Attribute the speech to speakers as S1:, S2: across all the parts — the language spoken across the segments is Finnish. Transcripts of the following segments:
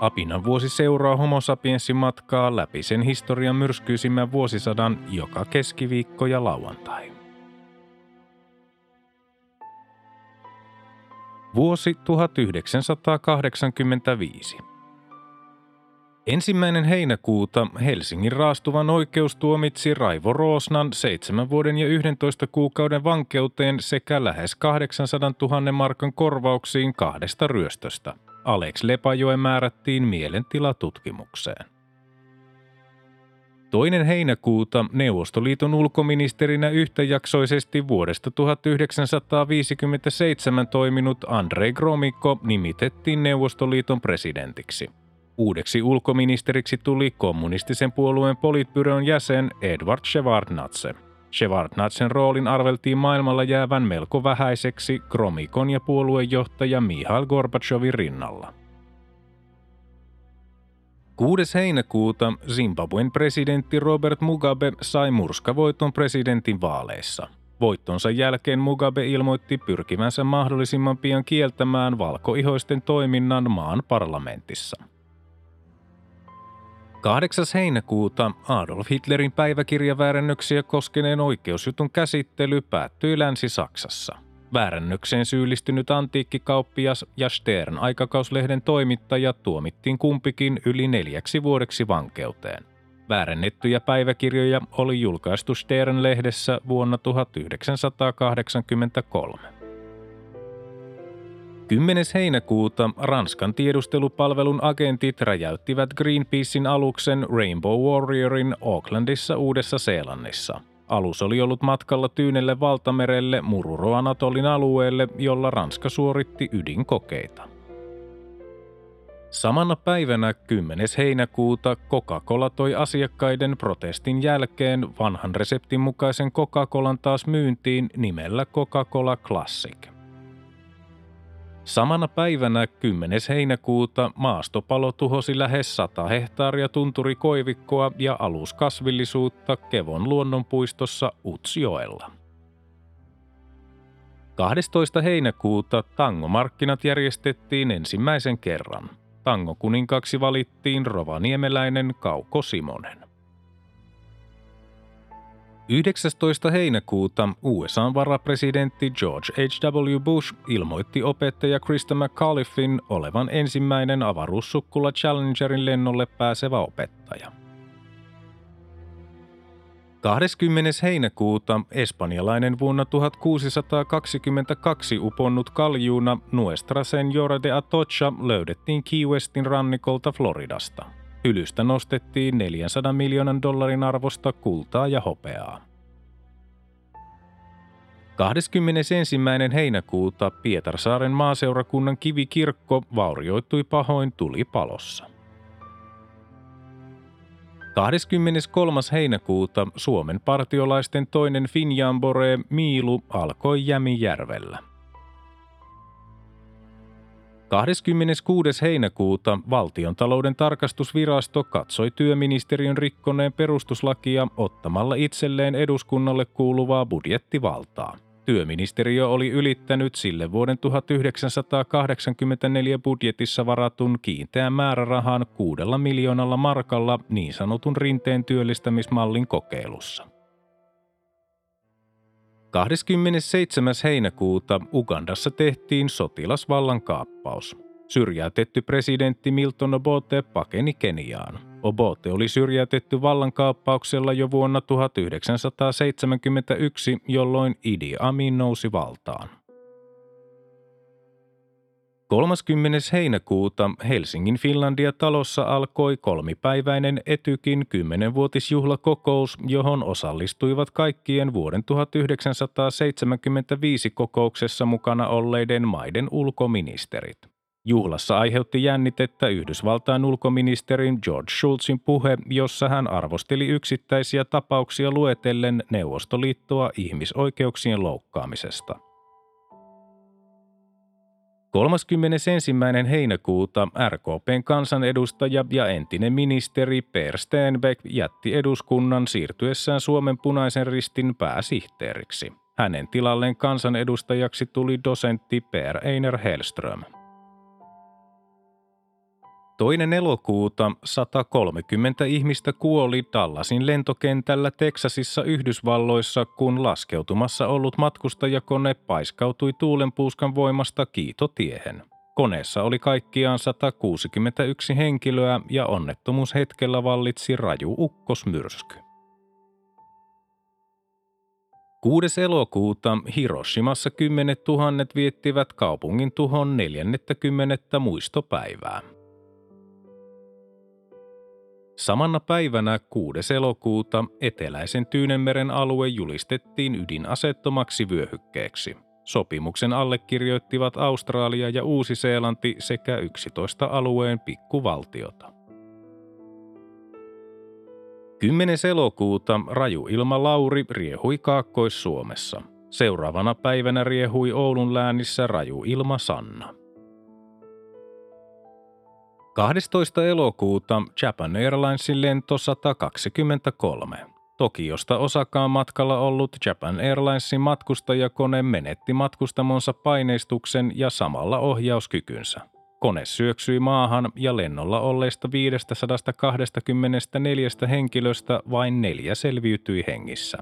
S1: Apinan vuosi seuraa homo sapiensin matkaa läpi sen historian myrskyisimmän vuosisadan joka keskiviikko ja lauantai. Vuosi 1985. Ensimmäinen heinäkuuta Helsingin raastuvan oikeus tuomitsi Raivo Roosnan seitsemän vuoden ja 11 kuukauden vankeuteen sekä lähes 800 000 markan korvauksiin kahdesta ryöstöstä – Alex Lepajoe määrättiin mielentilatutkimukseen. Toinen heinäkuuta Neuvostoliiton ulkoministerinä yhtäjaksoisesti vuodesta 1957 toiminut Andrei Gromikko nimitettiin Neuvostoliiton presidentiksi. Uudeksi ulkoministeriksi tuli kommunistisen puolueen politbyron jäsen Edward Shevardnadze. Shevardnadsen roolin arveltiin maailmalla jäävän melko vähäiseksi Kromikon ja puoluejohtaja Mihail Gorbachevin rinnalla. 6. heinäkuuta Zimbabwen presidentti Robert Mugabe sai murskavoiton presidentin vaaleissa. Voittonsa jälkeen Mugabe ilmoitti pyrkivänsä mahdollisimman pian kieltämään valkoihoisten toiminnan maan parlamentissa – 8. heinäkuuta Adolf Hitlerin päiväkirjaväärennöksiä koskeneen oikeusjutun käsittely päättyi Länsi-Saksassa. Väärännökseen syyllistynyt antiikkikauppias ja Stern aikakauslehden toimittaja tuomittiin kumpikin yli neljäksi vuodeksi vankeuteen. Väärennettyjä päiväkirjoja oli julkaistu Stern-lehdessä vuonna 1983. 10. heinäkuuta Ranskan tiedustelupalvelun agentit räjäyttivät Greenpeacein aluksen Rainbow Warriorin Aucklandissa Uudessa-Seelannissa. Alus oli ollut matkalla Tyynelle valtamerelle Mururoa-Anatolin alueelle, jolla Ranska suoritti ydinkokeita. Samana päivänä 10. heinäkuuta Coca-Cola toi asiakkaiden protestin jälkeen vanhan reseptin mukaisen Coca-Colan taas myyntiin nimellä Coca-Cola Classic. Samana päivänä 10. heinäkuuta maastopalo tuhosi lähes 100 hehtaaria tunturikoivikkoa ja aluskasvillisuutta Kevon luonnonpuistossa Utsjoella. 12. heinäkuuta tangomarkkinat järjestettiin ensimmäisen kerran. Tangokuninkaksi valittiin rovaniemeläinen Kauko Simonen. 19. heinäkuuta USAn varapresidentti George H.W. Bush ilmoitti opettaja Krista McAuliffin olevan ensimmäinen avaruussukkula Challengerin lennolle pääsevä opettaja. 20. heinäkuuta espanjalainen vuonna 1622 uponnut kaljuuna Nuestra Señora de Atocha löydettiin Key Westin rannikolta Floridasta – Hylystä nostettiin 400 miljoonan dollarin arvosta kultaa ja hopeaa. 21. heinäkuuta Pietarsaaren maaseurakunnan kivikirkko vaurioitui pahoin tulipalossa. 23. heinäkuuta Suomen partiolaisten toinen Finjambore Miilu alkoi Jämijärvellä – 26. heinäkuuta valtion talouden tarkastusvirasto katsoi työministeriön rikkoneen perustuslakia ottamalla itselleen eduskunnalle kuuluvaa budjettivaltaa. Työministeriö oli ylittänyt sille vuoden 1984 budjetissa varatun kiinteän määrärahan kuudella miljoonalla markalla niin sanotun rinteen työllistämismallin kokeilussa. 27. heinäkuuta Ugandassa tehtiin sotilasvallan kaappaus. Syrjäytetty presidentti Milton Obote pakeni Keniaan. Obote oli syrjäytetty vallankaappauksella jo vuonna 1971, jolloin Idi Amin nousi valtaan. 30. heinäkuuta Helsingin Finlandia-talossa alkoi kolmipäiväinen Etykin kymmenenvuotisjuhlakokous, johon osallistuivat kaikkien vuoden 1975 kokouksessa mukana olleiden maiden ulkoministerit. Juhlassa aiheutti jännitettä Yhdysvaltain ulkoministerin George Shultzin puhe, jossa hän arvosteli yksittäisiä tapauksia luetellen Neuvostoliittoa ihmisoikeuksien loukkaamisesta. 31. heinäkuuta RKPn kansanedustaja ja entinen ministeri Per Stenbeck jätti eduskunnan siirtyessään Suomen punaisen ristin pääsihteeriksi. Hänen tilalleen kansanedustajaksi tuli dosentti Per Einer Hellström. Toinen elokuuta 130 ihmistä kuoli Dallasin lentokentällä Teksasissa Yhdysvalloissa, kun laskeutumassa ollut matkustajakone paiskautui tuulenpuuskan voimasta kiitotiehen. Koneessa oli kaikkiaan 161 henkilöä ja onnettomuushetkellä vallitsi raju ukkosmyrsky. 6. elokuuta Hiroshimassa kymmenet tuhannet viettivät kaupungin tuhon 40. muistopäivää. Samana päivänä 6. elokuuta eteläisen Tyynenmeren alue julistettiin ydinasettomaksi vyöhykkeeksi. Sopimuksen allekirjoittivat Australia ja Uusi-Seelanti sekä 11 alueen pikkuvaltiota. 10. elokuuta raju ilma Lauri riehui Kaakkois-Suomessa. Seuraavana päivänä riehui Oulun läänissä raju ilma Sanna. 12. elokuuta Japan Airlinesin lento 123. Tokiosta Osakaan matkalla ollut Japan Airlinesin matkustajakone menetti matkustamonsa paineistuksen ja samalla ohjauskykynsä. Kone syöksyi maahan ja lennolla olleista 524 henkilöstä vain neljä selviytyi hengissä.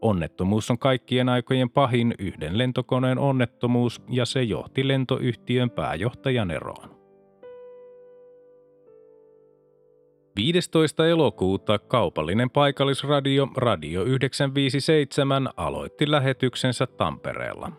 S1: Onnettomuus on kaikkien aikojen pahin yhden lentokoneen onnettomuus ja se johti lentoyhtiön pääjohtajan eroon. 15. elokuuta kaupallinen paikallisradio Radio 957 aloitti lähetyksensä Tampereella.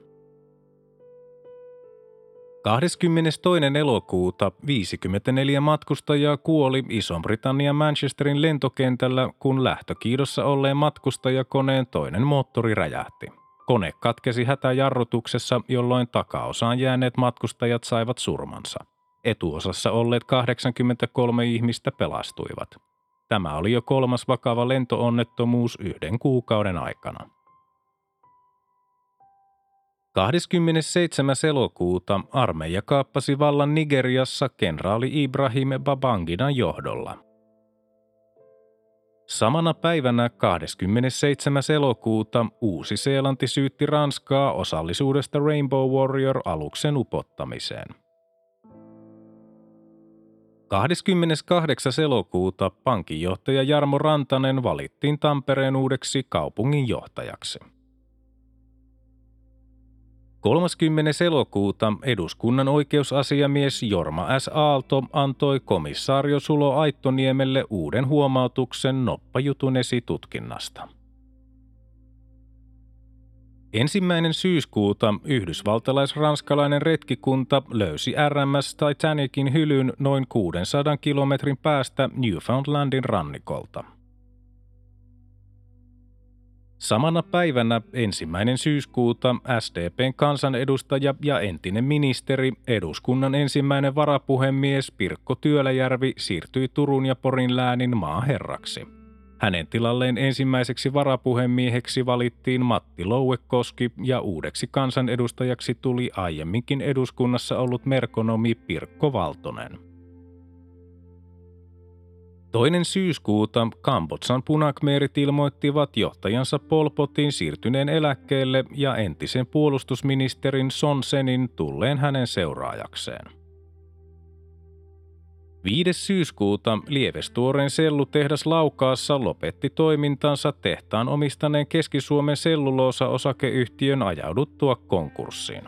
S1: 22. elokuuta 54 matkustajaa kuoli Ison-Britannian Manchesterin lentokentällä, kun lähtökiidossa olleen matkustajakoneen toinen moottori räjähti. Kone katkesi hätäjarrutuksessa, jolloin takaosaan jääneet matkustajat saivat surmansa – Etuosassa olleet 83 ihmistä pelastuivat. Tämä oli jo kolmas vakava lentoonnettomuus yhden kuukauden aikana. 27. elokuuta armeija kaappasi vallan Nigeriassa kenraali Ibrahim Babanginan johdolla. Samana päivänä 27. elokuuta Uusi-Seelanti syytti Ranskaa osallisuudesta Rainbow Warrior-aluksen upottamiseen – 28. elokuuta pankinjohtaja Jarmo Rantanen valittiin Tampereen uudeksi kaupunginjohtajaksi. 30. elokuuta eduskunnan oikeusasiamies Jorma S. Aalto antoi komissaario Sulo Aittoniemelle uuden huomautuksen noppajutun esitutkinnasta. Ensimmäinen syyskuuta yhdysvaltalais-ranskalainen retkikunta löysi RMS Titanicin hylyn noin 600 kilometrin päästä Newfoundlandin rannikolta. Samana päivänä ensimmäinen syyskuuta SDPn kansanedustaja ja entinen ministeri, eduskunnan ensimmäinen varapuhemies Pirkko Työläjärvi siirtyi Turun ja Porin läänin maaherraksi – hänen tilalleen ensimmäiseksi varapuhemieheksi valittiin Matti Louekoski ja uudeksi kansanedustajaksi tuli aiemminkin eduskunnassa ollut merkonomi Pirkko Valtonen. Toinen syyskuuta Kambotsan punakmeerit ilmoittivat johtajansa Polpotin siirtyneen eläkkeelle ja entisen puolustusministerin Son Senin tulleen hänen seuraajakseen. 5. syyskuuta Lievestuoreen sellutehdas Laukaassa lopetti toimintansa tehtaan omistaneen Keski-Suomen selluloosa-osakeyhtiön ajauduttua konkurssiin.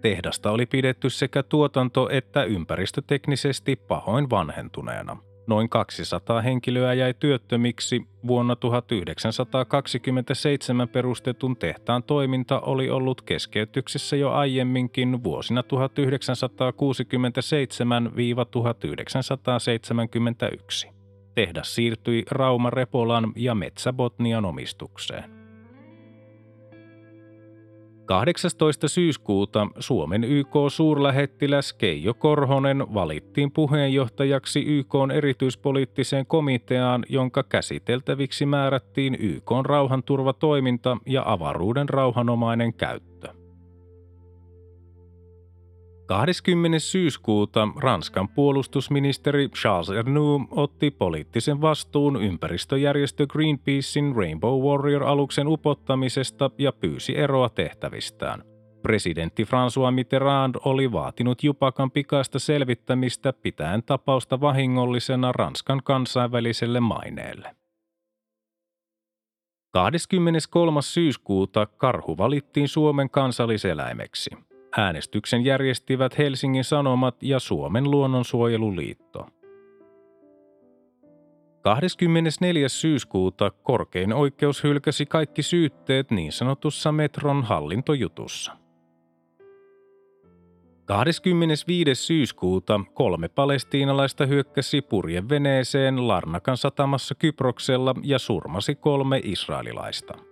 S1: Tehdasta oli pidetty sekä tuotanto- että ympäristöteknisesti pahoin vanhentuneena – Noin 200 henkilöä jäi työttömiksi. Vuonna 1927 perustetun tehtaan toiminta oli ollut keskeytyksessä jo aiemminkin vuosina 1967-1971. Tehdas siirtyi Rauma Repolan ja Metsä Botnian omistukseen. 18. syyskuuta Suomen YK-suurlähettiläs Keijo Korhonen valittiin puheenjohtajaksi YK erityispoliittiseen komiteaan, jonka käsiteltäviksi määrättiin YK rauhanturvatoiminta ja avaruuden rauhanomainen käyttö. 20. syyskuuta Ranskan puolustusministeri Charles Ernoux otti poliittisen vastuun ympäristöjärjestö Greenpeacein Rainbow Warrior-aluksen upottamisesta ja pyysi eroa tehtävistään. Presidentti François Mitterrand oli vaatinut Jupakan pikaista selvittämistä pitäen tapausta vahingollisena Ranskan kansainväliselle maineelle. 23. syyskuuta karhu valittiin Suomen kansalliseläimeksi. Äänestyksen järjestivät Helsingin Sanomat ja Suomen luonnonsuojeluliitto. 24. syyskuuta korkein oikeus hylkäsi kaikki syytteet niin sanotussa metron hallintojutussa. 25. syyskuuta kolme palestiinalaista hyökkäsi purjeveneeseen Larnakan satamassa Kyproksella ja surmasi kolme israelilaista.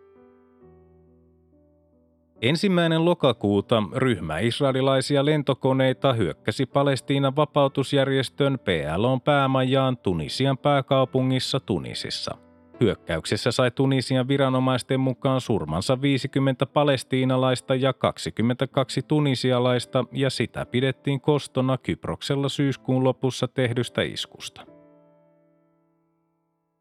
S1: Ensimmäinen lokakuuta ryhmä israelilaisia lentokoneita hyökkäsi Palestiinan vapautusjärjestön PLOn päämajaan Tunisian pääkaupungissa Tunisissa. Hyökkäyksessä sai Tunisian viranomaisten mukaan surmansa 50 palestiinalaista ja 22 tunisialaista ja sitä pidettiin kostona Kyproksella syyskuun lopussa tehdystä iskusta.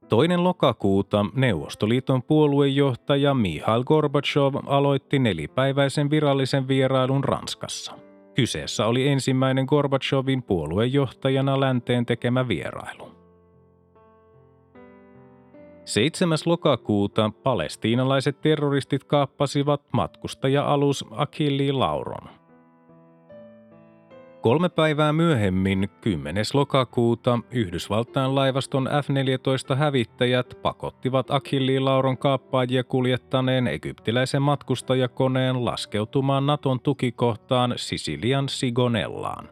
S1: Toinen lokakuuta Neuvostoliiton puoluejohtaja Mihail Gorbachev aloitti nelipäiväisen virallisen vierailun Ranskassa. Kyseessä oli ensimmäinen Gorbachevin puoluejohtajana länteen tekemä vierailu. 7. lokakuuta palestiinalaiset terroristit kaappasivat matkustaja-alus Achilli Lauron. Kolme päivää myöhemmin, 10. lokakuuta, Yhdysvaltain laivaston F-14 hävittäjät pakottivat Achilli-lauron kaappaajia kuljettaneen egyptiläisen matkustajakoneen laskeutumaan Naton tukikohtaan Sisilian Sigonellaan.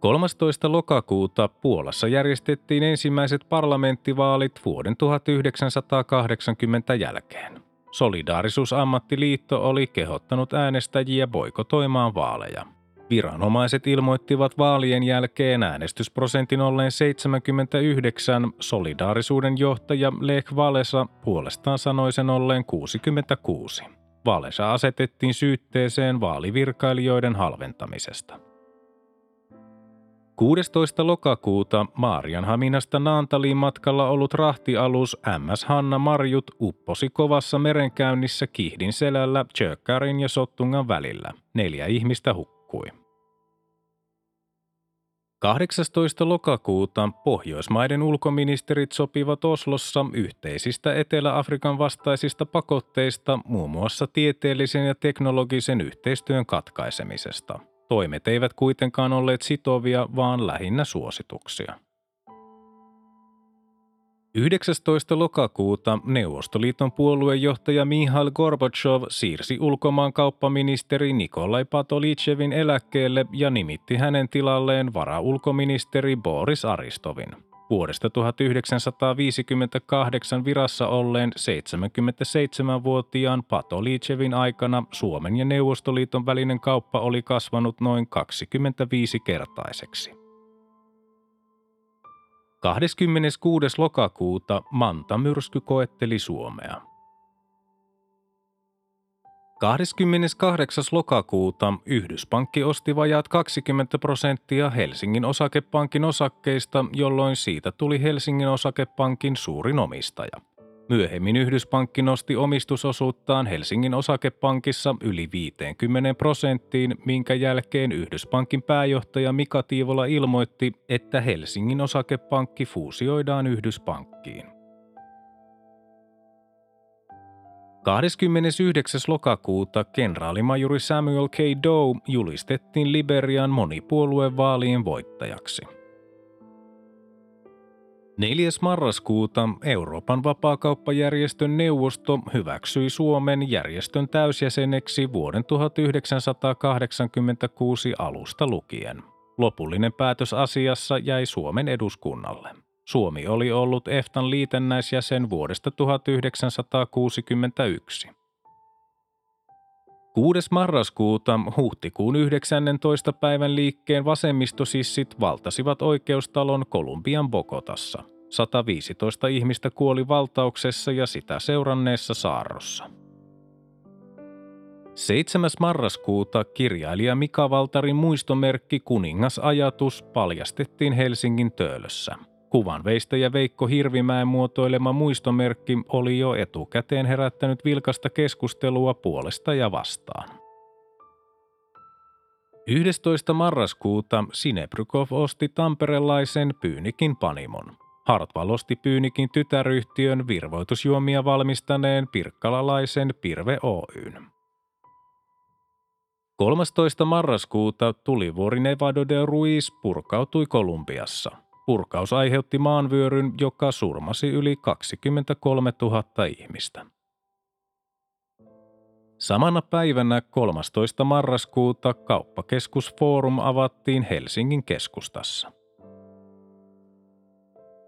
S1: 13. lokakuuta Puolassa järjestettiin ensimmäiset parlamenttivaalit vuoden 1980 jälkeen. Solidaarisuusammattiliitto oli kehottanut äänestäjiä boikotoimaan vaaleja. Viranomaiset ilmoittivat vaalien jälkeen äänestysprosentin olleen 79, solidaarisuuden johtaja Lech Valesa puolestaan sanoi sen olleen 66. Valesa asetettiin syytteeseen vaalivirkailijoiden halventamisesta. 16. lokakuuta Maarianhaminasta Naantaliin matkalla ollut rahtialus MS Hanna Marjut upposi kovassa merenkäynnissä Kihdin selällä Tjökkärin ja Sottungan välillä. Neljä ihmistä hukkui. 18. lokakuuta Pohjoismaiden ulkoministerit sopivat Oslossa yhteisistä Etelä-Afrikan vastaisista pakotteista muun muassa tieteellisen ja teknologisen yhteistyön katkaisemisesta – Toimet eivät kuitenkaan olleet sitovia, vaan lähinnä suosituksia. 19. lokakuuta Neuvostoliiton puoluejohtaja Mihail Gorbachev siirsi ulkomaankauppaministeri Nikolai Patolichevin eläkkeelle ja nimitti hänen tilalleen varaulkoministeri Boris Aristovin vuodesta 1958 virassa olleen 77-vuotiaan Patolichevin aikana Suomen ja Neuvostoliiton välinen kauppa oli kasvanut noin 25-kertaiseksi. 26. lokakuuta Manta-myrsky koetteli Suomea. 28. lokakuuta Yhdyspankki osti vajaat 20 prosenttia Helsingin osakepankin osakkeista, jolloin siitä tuli Helsingin osakepankin suurin omistaja. Myöhemmin Yhdyspankki nosti omistusosuuttaan Helsingin osakepankissa yli 50 prosenttiin, minkä jälkeen Yhdyspankin pääjohtaja Mika Tiivola ilmoitti, että Helsingin osakepankki fuusioidaan Yhdyspankkiin. 29. lokakuuta kenraalimajuri Samuel K. Doe julistettiin Liberian monipuoluevaalien voittajaksi. 4. marraskuuta Euroopan vapaakauppajärjestön neuvosto hyväksyi Suomen järjestön täysjäseneksi vuoden 1986 alusta lukien. Lopullinen päätös asiassa jäi Suomen eduskunnalle. Suomi oli ollut EFTAn liitännäisjäsen vuodesta 1961. 6. marraskuuta huhtikuun 19. päivän liikkeen vasemmistosissit valtasivat oikeustalon Kolumbian Bogotassa. 115 ihmistä kuoli valtauksessa ja sitä seuranneessa saarrossa. 7. marraskuuta kirjailija Mika Valtarin muistomerkki Kuningasajatus paljastettiin Helsingin töölössä. Kuvan veistäjä Veikko Hirvimäen muotoilema muistomerkki oli jo etukäteen herättänyt vilkasta keskustelua puolesta ja vastaan. 11. marraskuuta Sinebrykov osti tamperelaisen Pyynikin Panimon. Hartwall osti Pyynikin tytäryhtiön virvoitusjuomia valmistaneen pirkkalalaisen Pirve Oyn. 13. marraskuuta tulivuori Nevado de Ruiz purkautui Kolumbiassa. Purkaus aiheutti maanvyöryn, joka surmasi yli 23 000 ihmistä. Samana päivänä 13. marraskuuta kauppakeskus Forum avattiin Helsingin keskustassa.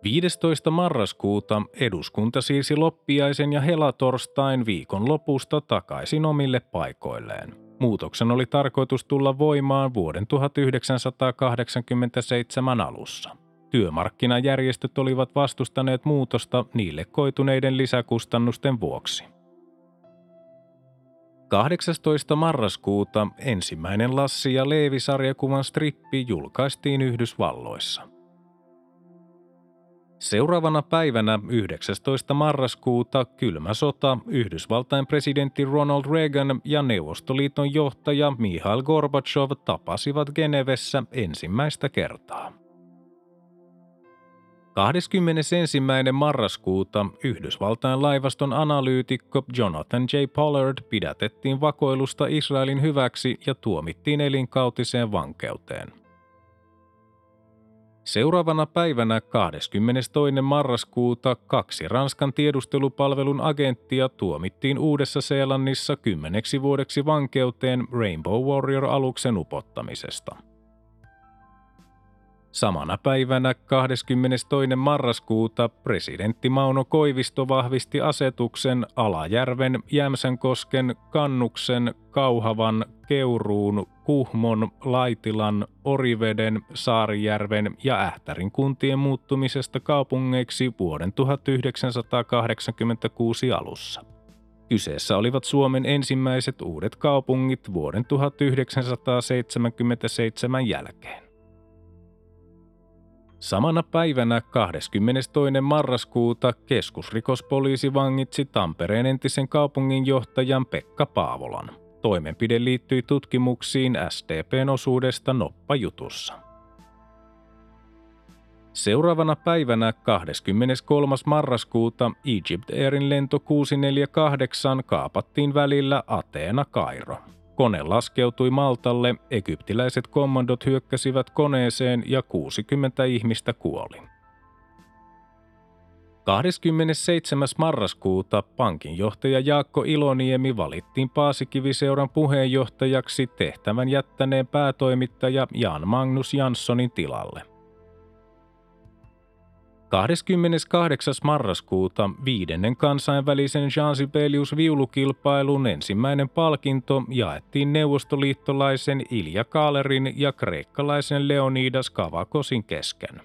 S1: 15. marraskuuta eduskunta siirsi loppiaisen ja helatorstain viikon lopusta takaisin omille paikoilleen. Muutoksen oli tarkoitus tulla voimaan vuoden 1987 alussa. Työmarkkinajärjestöt olivat vastustaneet muutosta niille koituneiden lisäkustannusten vuoksi. 18. marraskuuta ensimmäinen Lassi ja Leevi-sarjakuvan strippi julkaistiin Yhdysvalloissa. Seuraavana päivänä 19. marraskuuta kylmä sota Yhdysvaltain presidentti Ronald Reagan ja Neuvostoliiton johtaja Mihail Gorbachev tapasivat Genevessä ensimmäistä kertaa. 21. marraskuuta Yhdysvaltain laivaston analyytikko Jonathan J. Pollard pidätettiin vakoilusta Israelin hyväksi ja tuomittiin elinkautiseen vankeuteen. Seuraavana päivänä 22. marraskuuta kaksi Ranskan tiedustelupalvelun agenttia tuomittiin Uudessa-Seelannissa kymmeneksi vuodeksi vankeuteen Rainbow Warrior-aluksen upottamisesta. Samana päivänä 22. marraskuuta presidentti Mauno Koivisto vahvisti asetuksen Alajärven, Jämsänkosken, Kannuksen, Kauhavan, Keuruun, Kuhmon, Laitilan, Oriveden, Saarijärven ja Ähtärin kuntien muuttumisesta kaupungeiksi vuoden 1986 alussa. Kyseessä olivat Suomen ensimmäiset uudet kaupungit vuoden 1977 jälkeen. Samana päivänä 22. marraskuuta keskusrikospoliisi vangitsi Tampereen entisen kaupunginjohtajan Pekka Paavolan. Toimenpide liittyi tutkimuksiin SDPn osuudesta Noppa-jutussa. Seuraavana päivänä 23. marraskuuta Egypt Airin lento 648 kaapattiin välillä Ateena-Kairo. Kone laskeutui Maltalle, egyptiläiset kommandot hyökkäsivät koneeseen ja 60 ihmistä kuoli. 27. marraskuuta pankinjohtaja Jaakko Iloniemi valittiin Paasikiviseuran puheenjohtajaksi tehtävän jättäneen päätoimittaja Jan Magnus Janssonin tilalle. 28. marraskuuta viidennen kansainvälisen Jean Sibelius viulukilpailun ensimmäinen palkinto jaettiin neuvostoliittolaisen Ilja Kaalerin ja kreikkalaisen Leonidas Kavakosin kesken.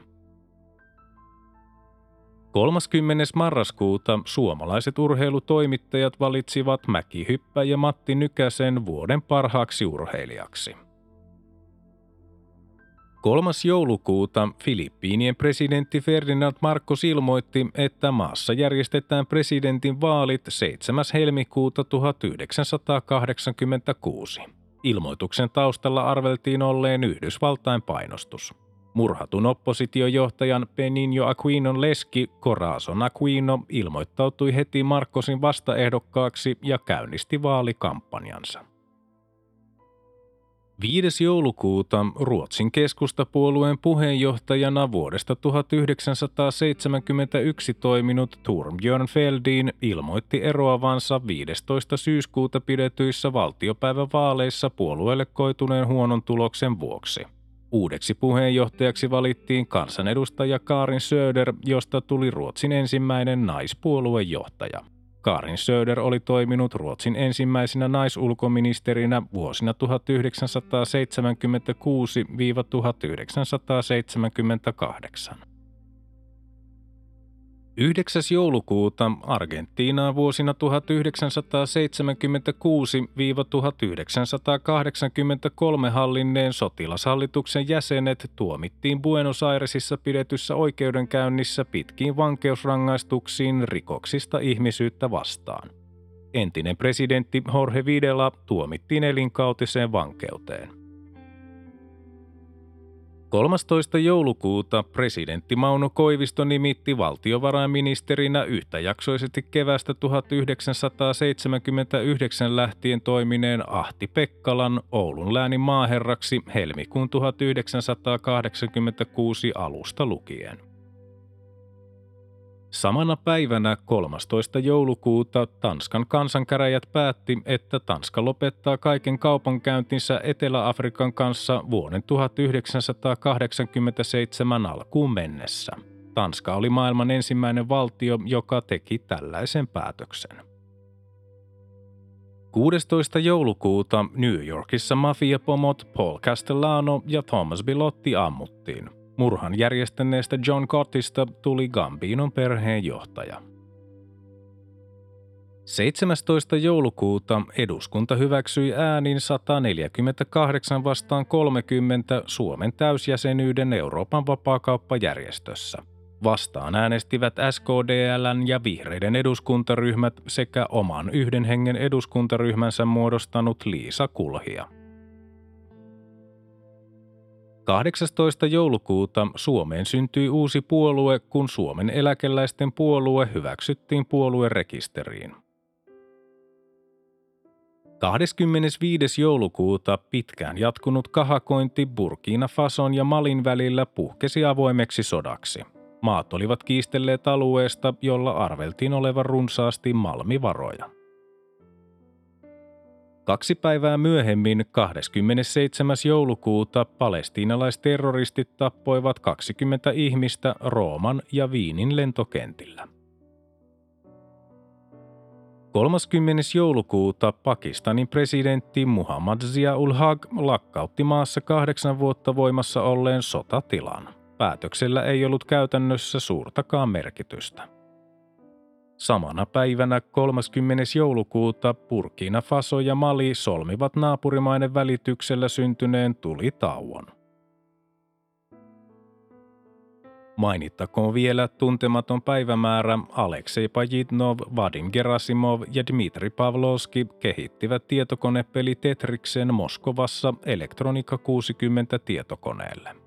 S1: 30. marraskuuta suomalaiset urheilutoimittajat valitsivat mäkihyppä ja Matti Nykäsen vuoden parhaaksi urheilijaksi. 3. joulukuuta Filippiinien presidentti Ferdinand Marcos ilmoitti, että maassa järjestetään presidentin vaalit 7. helmikuuta 1986. Ilmoituksen taustalla arveltiin olleen Yhdysvaltain painostus. Murhatun oppositiojohtajan Benigno Aquinon leski Corazon Aquino ilmoittautui heti Marcosin vastaehdokkaaksi ja käynnisti vaalikampanjansa. 5. joulukuuta Ruotsin keskustapuolueen puheenjohtajana vuodesta 1971 toiminut Torbjörn Feldin ilmoitti eroavansa 15. syyskuuta pidetyissä valtiopäivävaaleissa puolueelle koituneen huonon tuloksen vuoksi. Uudeksi puheenjohtajaksi valittiin kansanedustaja Karin Söder, josta tuli Ruotsin ensimmäinen naispuoluejohtaja. Karin Söder oli toiminut Ruotsin ensimmäisenä naisulkoministerinä vuosina 1976-1978. 9. joulukuuta Argentiinaa vuosina 1976-1983 hallinneen sotilashallituksen jäsenet tuomittiin Buenos Airesissa pidetyssä oikeudenkäynnissä pitkiin vankeusrangaistuksiin rikoksista ihmisyyttä vastaan. Entinen presidentti Jorge Videla tuomittiin elinkautiseen vankeuteen. 13. joulukuuta presidentti Mauno Koivisto nimitti valtiovarainministerinä yhtäjaksoisesti kevästä 1979 lähtien toimineen Ahti Pekkalan Oulun läänin maaherraksi helmikuun 1986 alusta lukien. Samana päivänä 13. joulukuuta Tanskan kansankäräjät päätti, että Tanska lopettaa kaiken kaupankäyntinsä Etelä-Afrikan kanssa vuoden 1987 alkuun mennessä. Tanska oli maailman ensimmäinen valtio, joka teki tällaisen päätöksen. 16. joulukuuta New Yorkissa mafiapomot Paul Castellano ja Thomas Bilotti ammuttiin. Murhan järjestäneestä John Cottista tuli Gambinon perheen johtaja. 17. joulukuuta eduskunta hyväksyi äänin 148 vastaan 30 Suomen täysjäsenyyden Euroopan vapaakauppajärjestössä. Vastaan äänestivät SKDLn ja vihreiden eduskuntaryhmät sekä oman yhden hengen eduskuntaryhmänsä muodostanut Liisa Kulhia. 18. joulukuuta Suomeen syntyi uusi puolue, kun Suomen eläkeläisten puolue hyväksyttiin puoluerekisteriin. 25. joulukuuta pitkään jatkunut kahakointi Burkina Fason ja Malin välillä puhkesi avoimeksi sodaksi. Maat olivat kiistelleet alueesta, jolla arveltiin olevan runsaasti malmivaroja. Kaksi päivää myöhemmin, 27. joulukuuta, palestiinalaisterroristit tappoivat 20 ihmistä Rooman ja Viinin lentokentillä. 30. joulukuuta Pakistanin presidentti Muhammad Zia-ul-Haq lakkautti maassa kahdeksan vuotta voimassa olleen sotatilan. Päätöksellä ei ollut käytännössä suurtakaan merkitystä. Samana päivänä 30. joulukuuta Burkina Faso ja Mali solmivat naapurimaiden välityksellä syntyneen tulitauon. Mainittakoon vielä tuntematon päivämäärä Aleksei Pajitnov, Vadim Gerasimov ja Dmitri Pavlovski kehittivät tietokonepeli Tetriksen Moskovassa Elektronika 60 tietokoneelle.